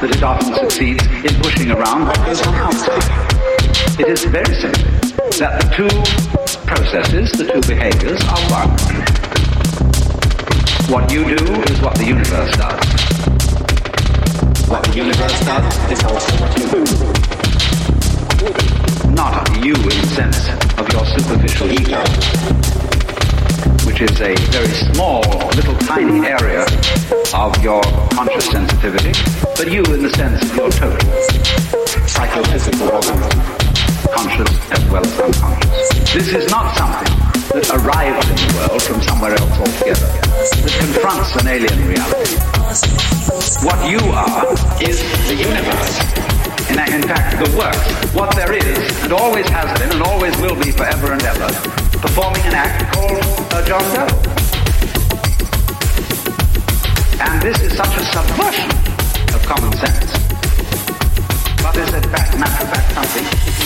that it often succeeds in pushing around what goes on outside. It is very simple that the two processes, the two behaviors are one. What you do is what the universe does. What the universe does is also what you do. Not you in the sense of your superficial ego, which is a very small, little tiny area of your conscious sensitivity, but you in the sense of your total psychophysical organism, conscious as well as unconscious. This is not something that arrives in the world from somewhere else altogether, that confronts an alien reality. What you are is the universe. In, in fact, the work, what there is, and always has been, and always will be forever and ever, performing an act called John Doe. And this is such a subversion of common sense. But is in fact, matter of something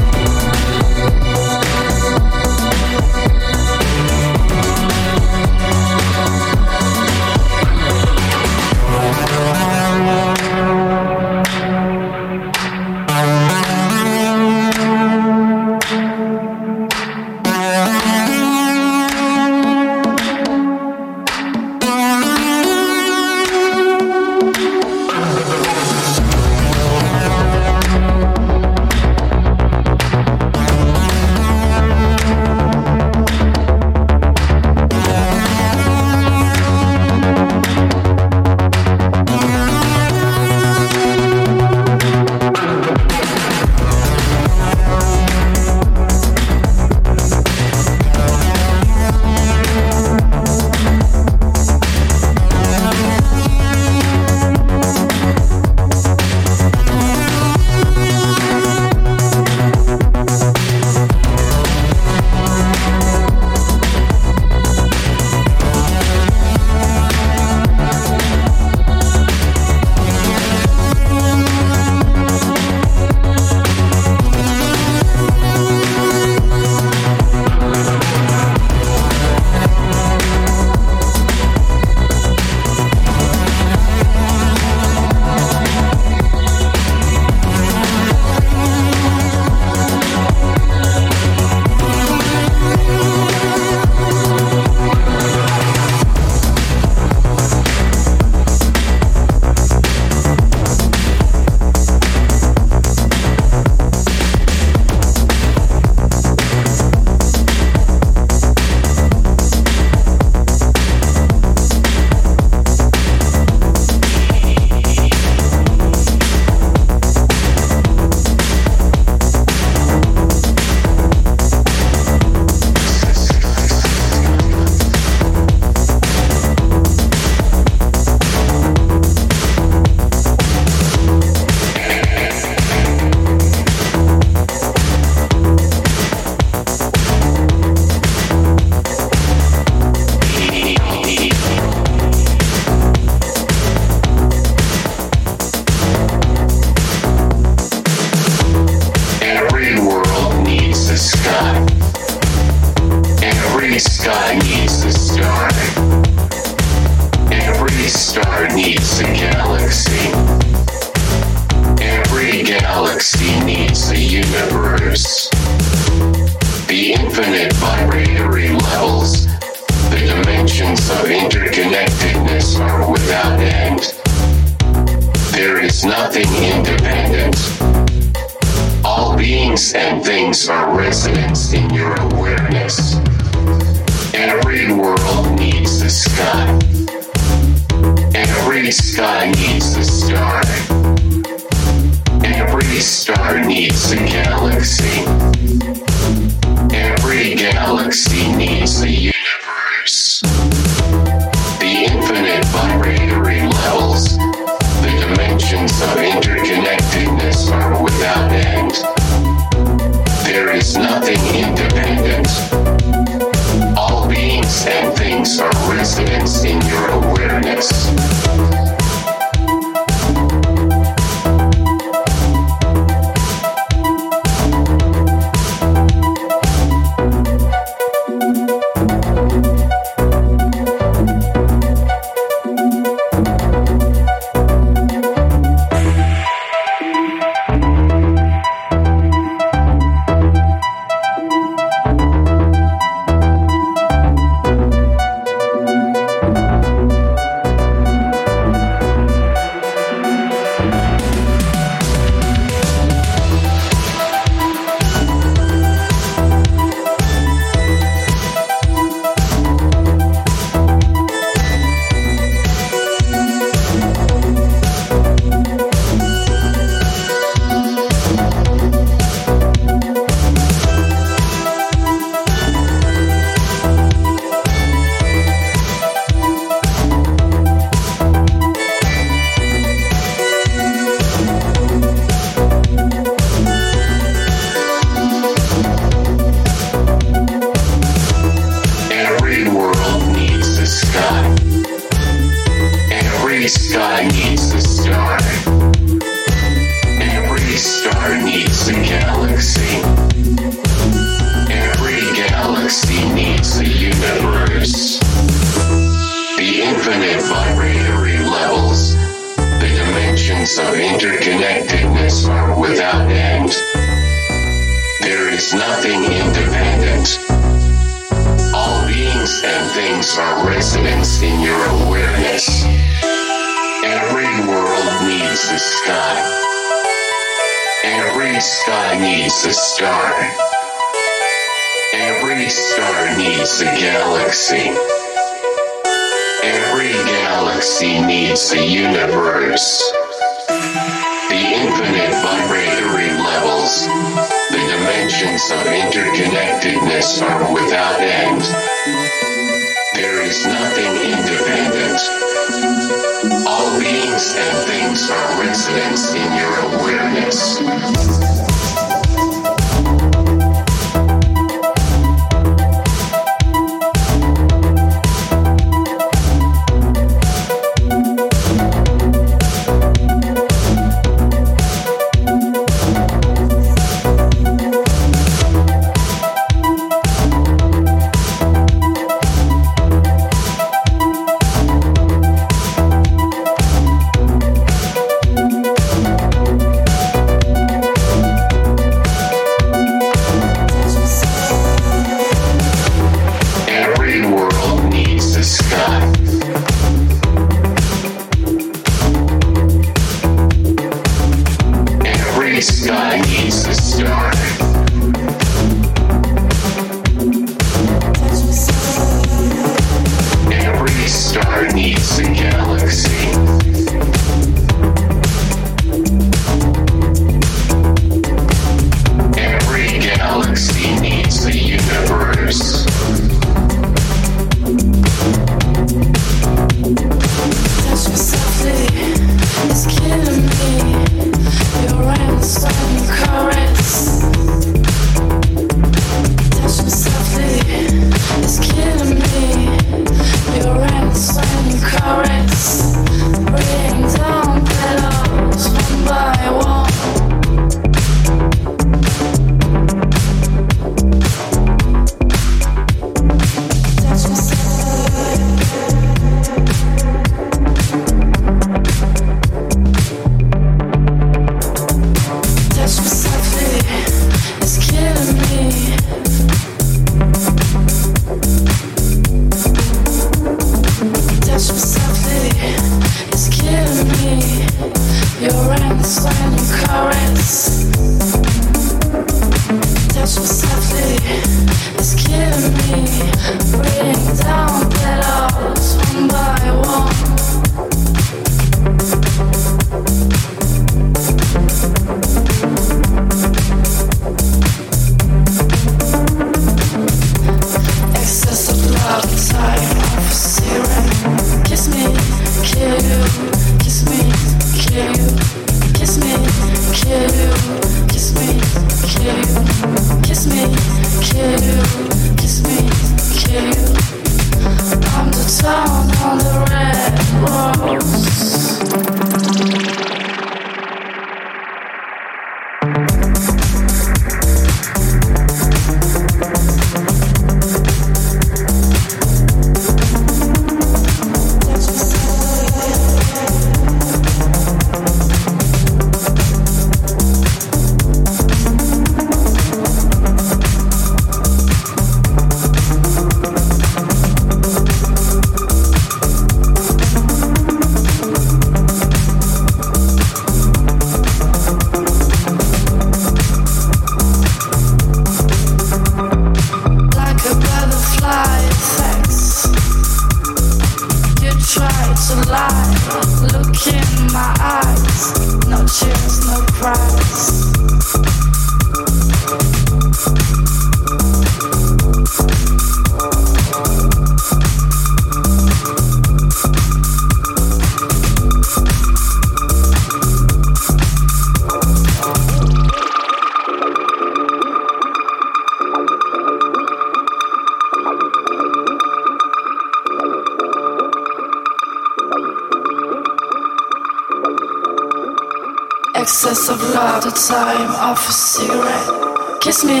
cigarette. Kiss me,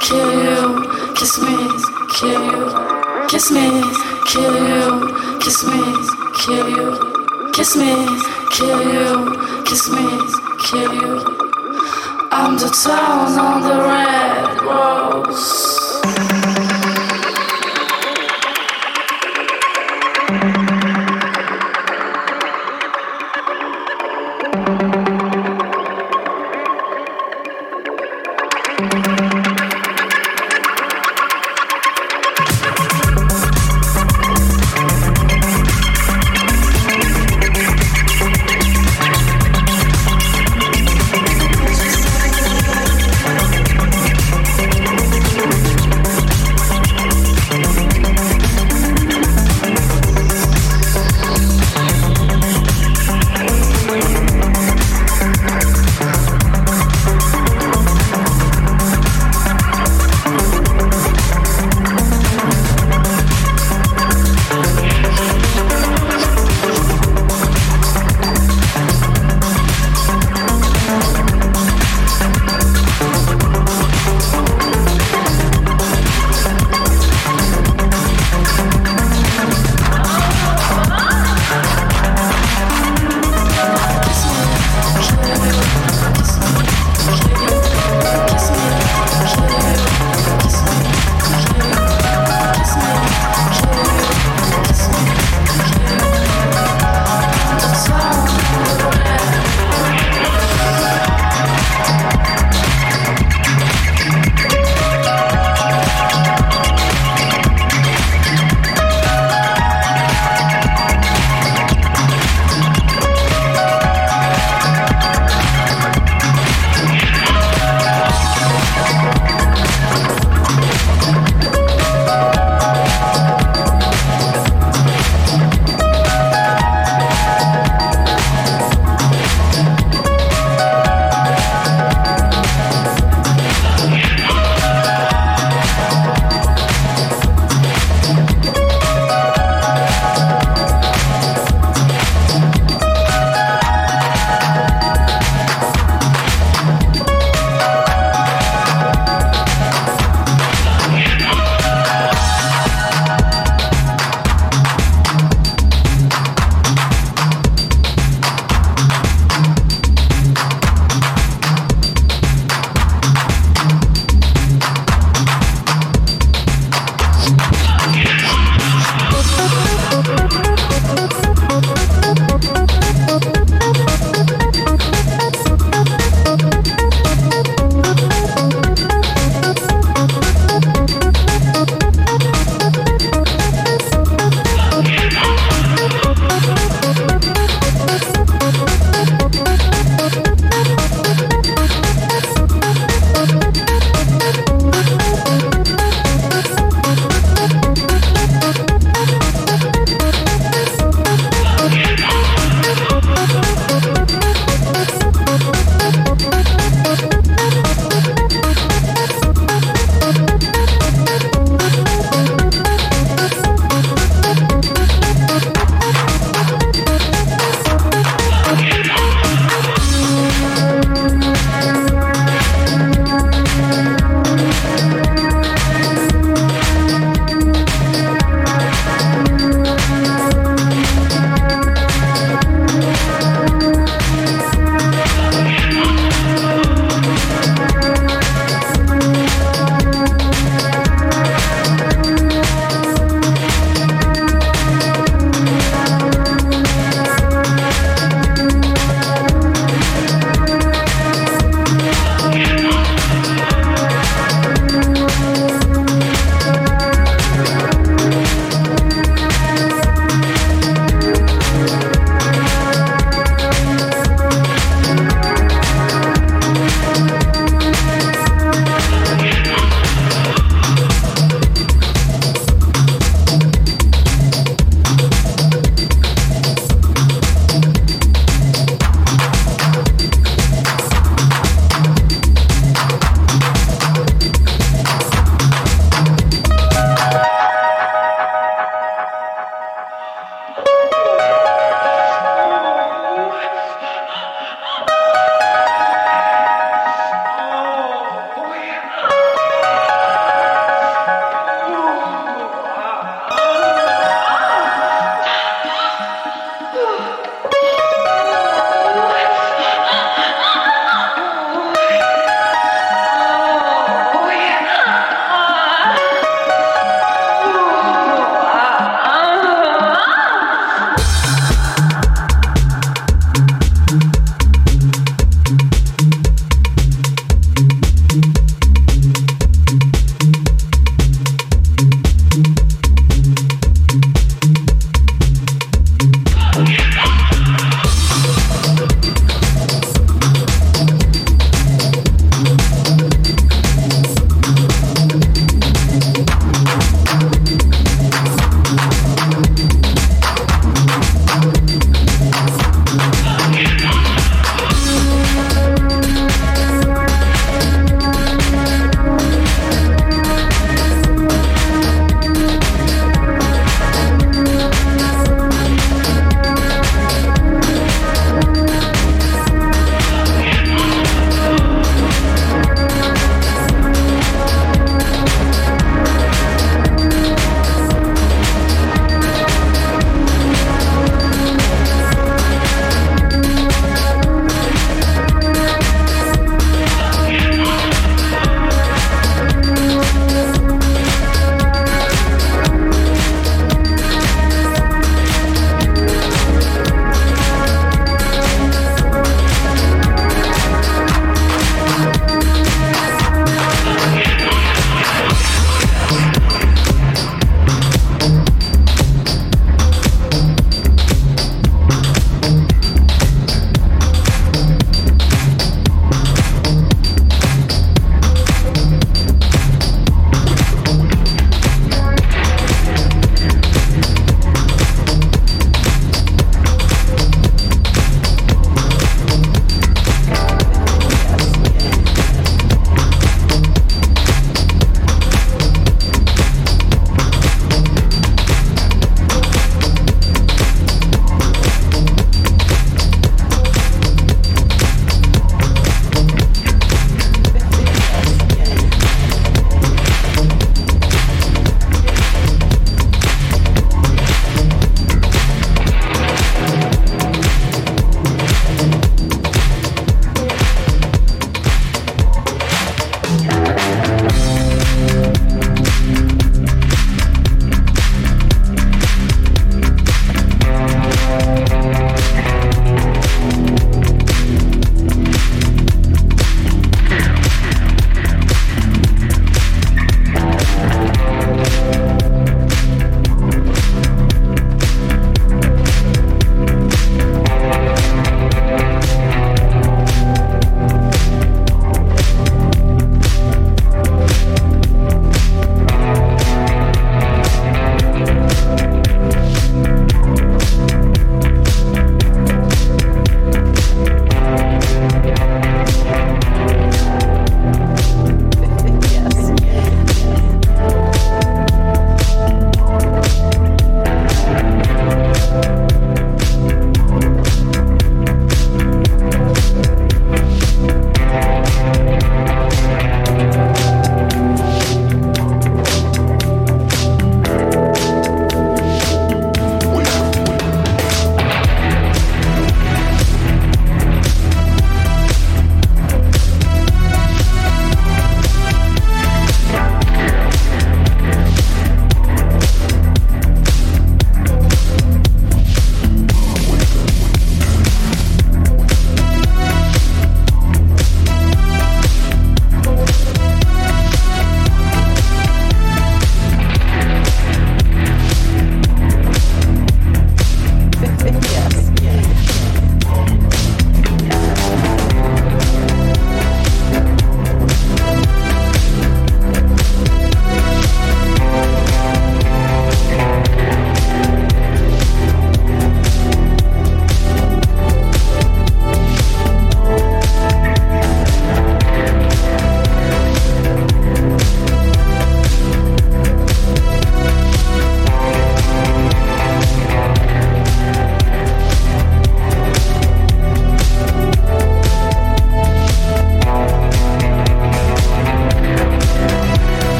kill you. Kiss me, kill you. Kiss me, kill you. Kiss me, kill you. Kiss me, kill you. Kiss me, kill you. I'm the town on the red rose.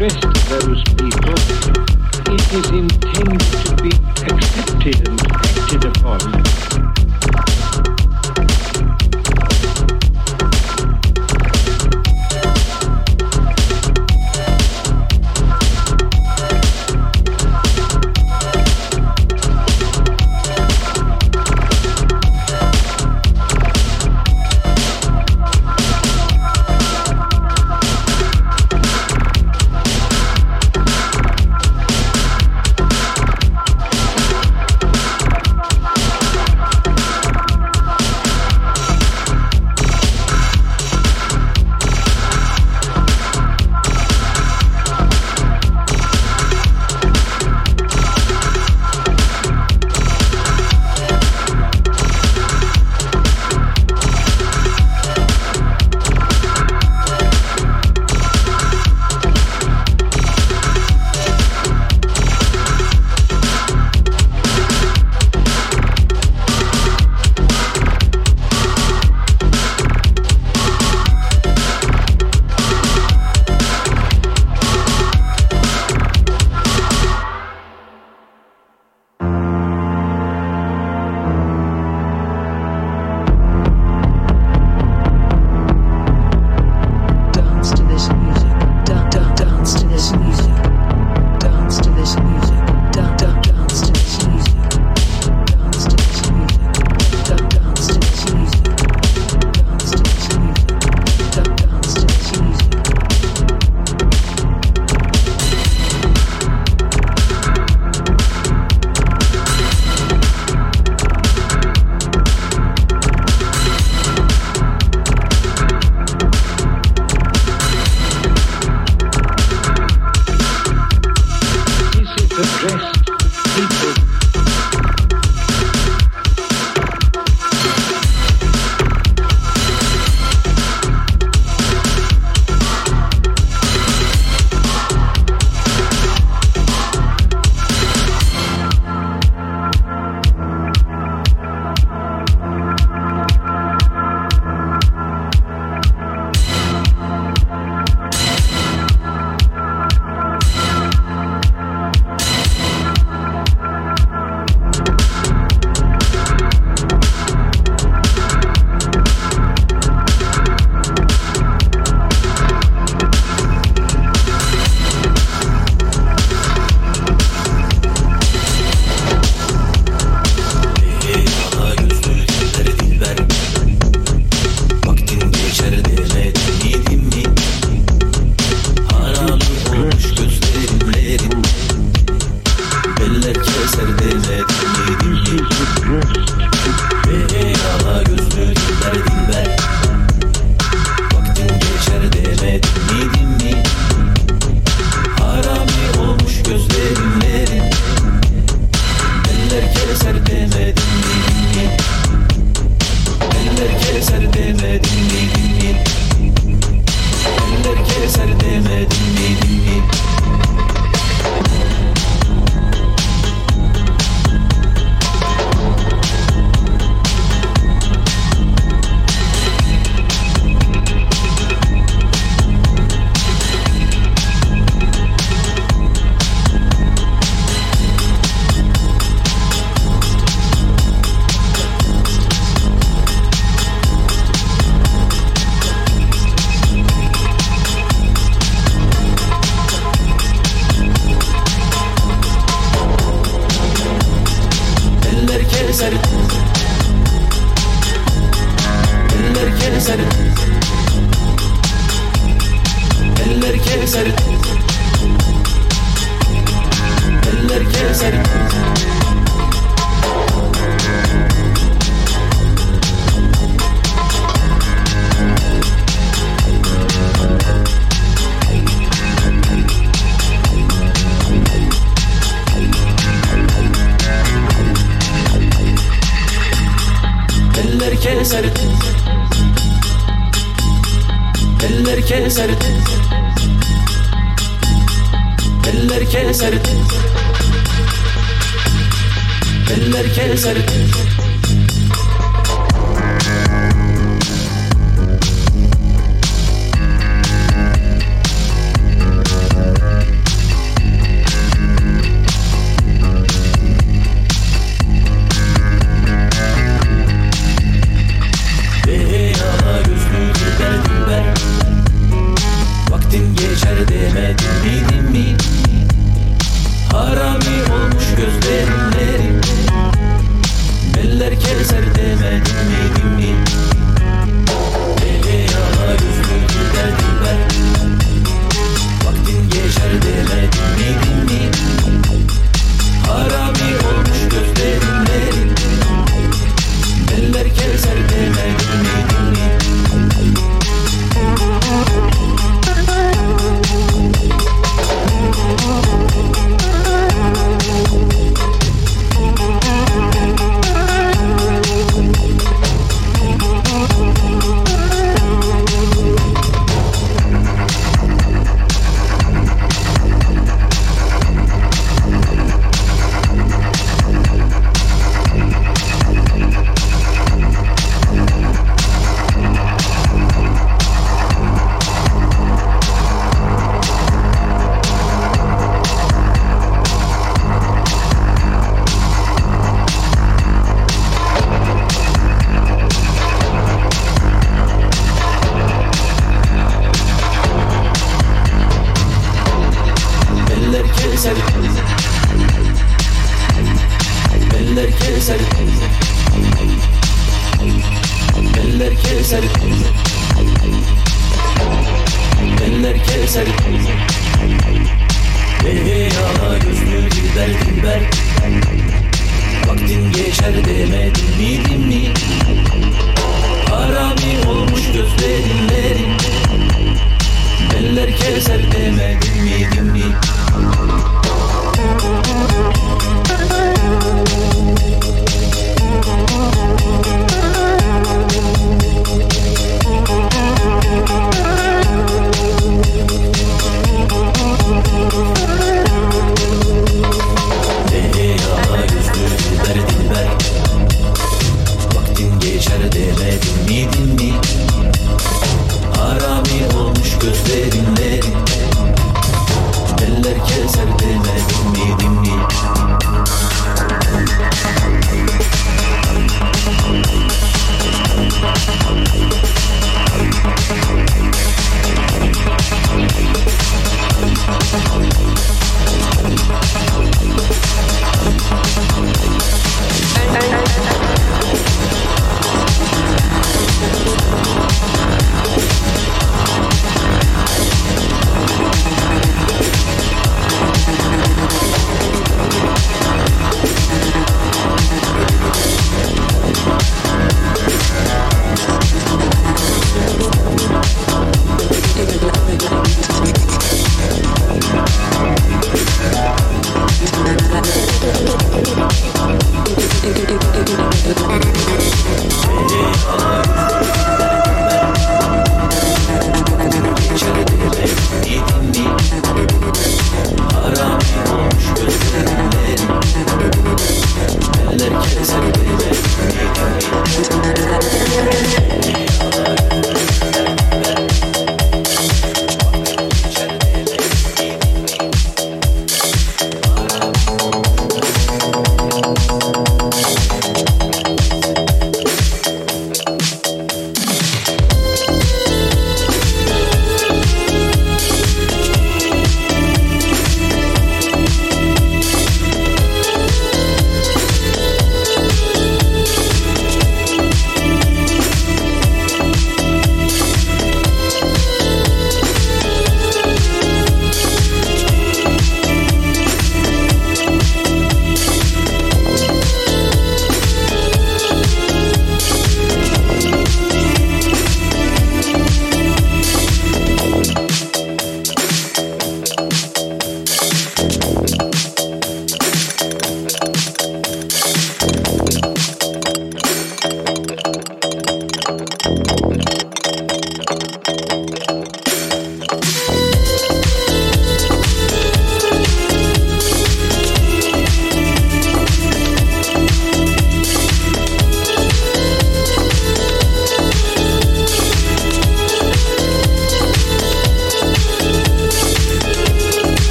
addressed those people, it is intended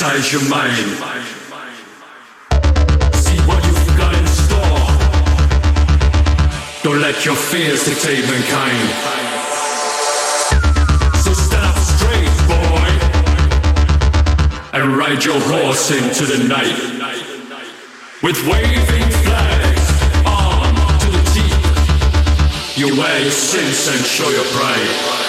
your mind. See what you've got in store. Don't let your fears dictate mankind. So stand up straight, boy, and ride your horse into the night with waving flags on to the teeth. You wear your sins and show your pride.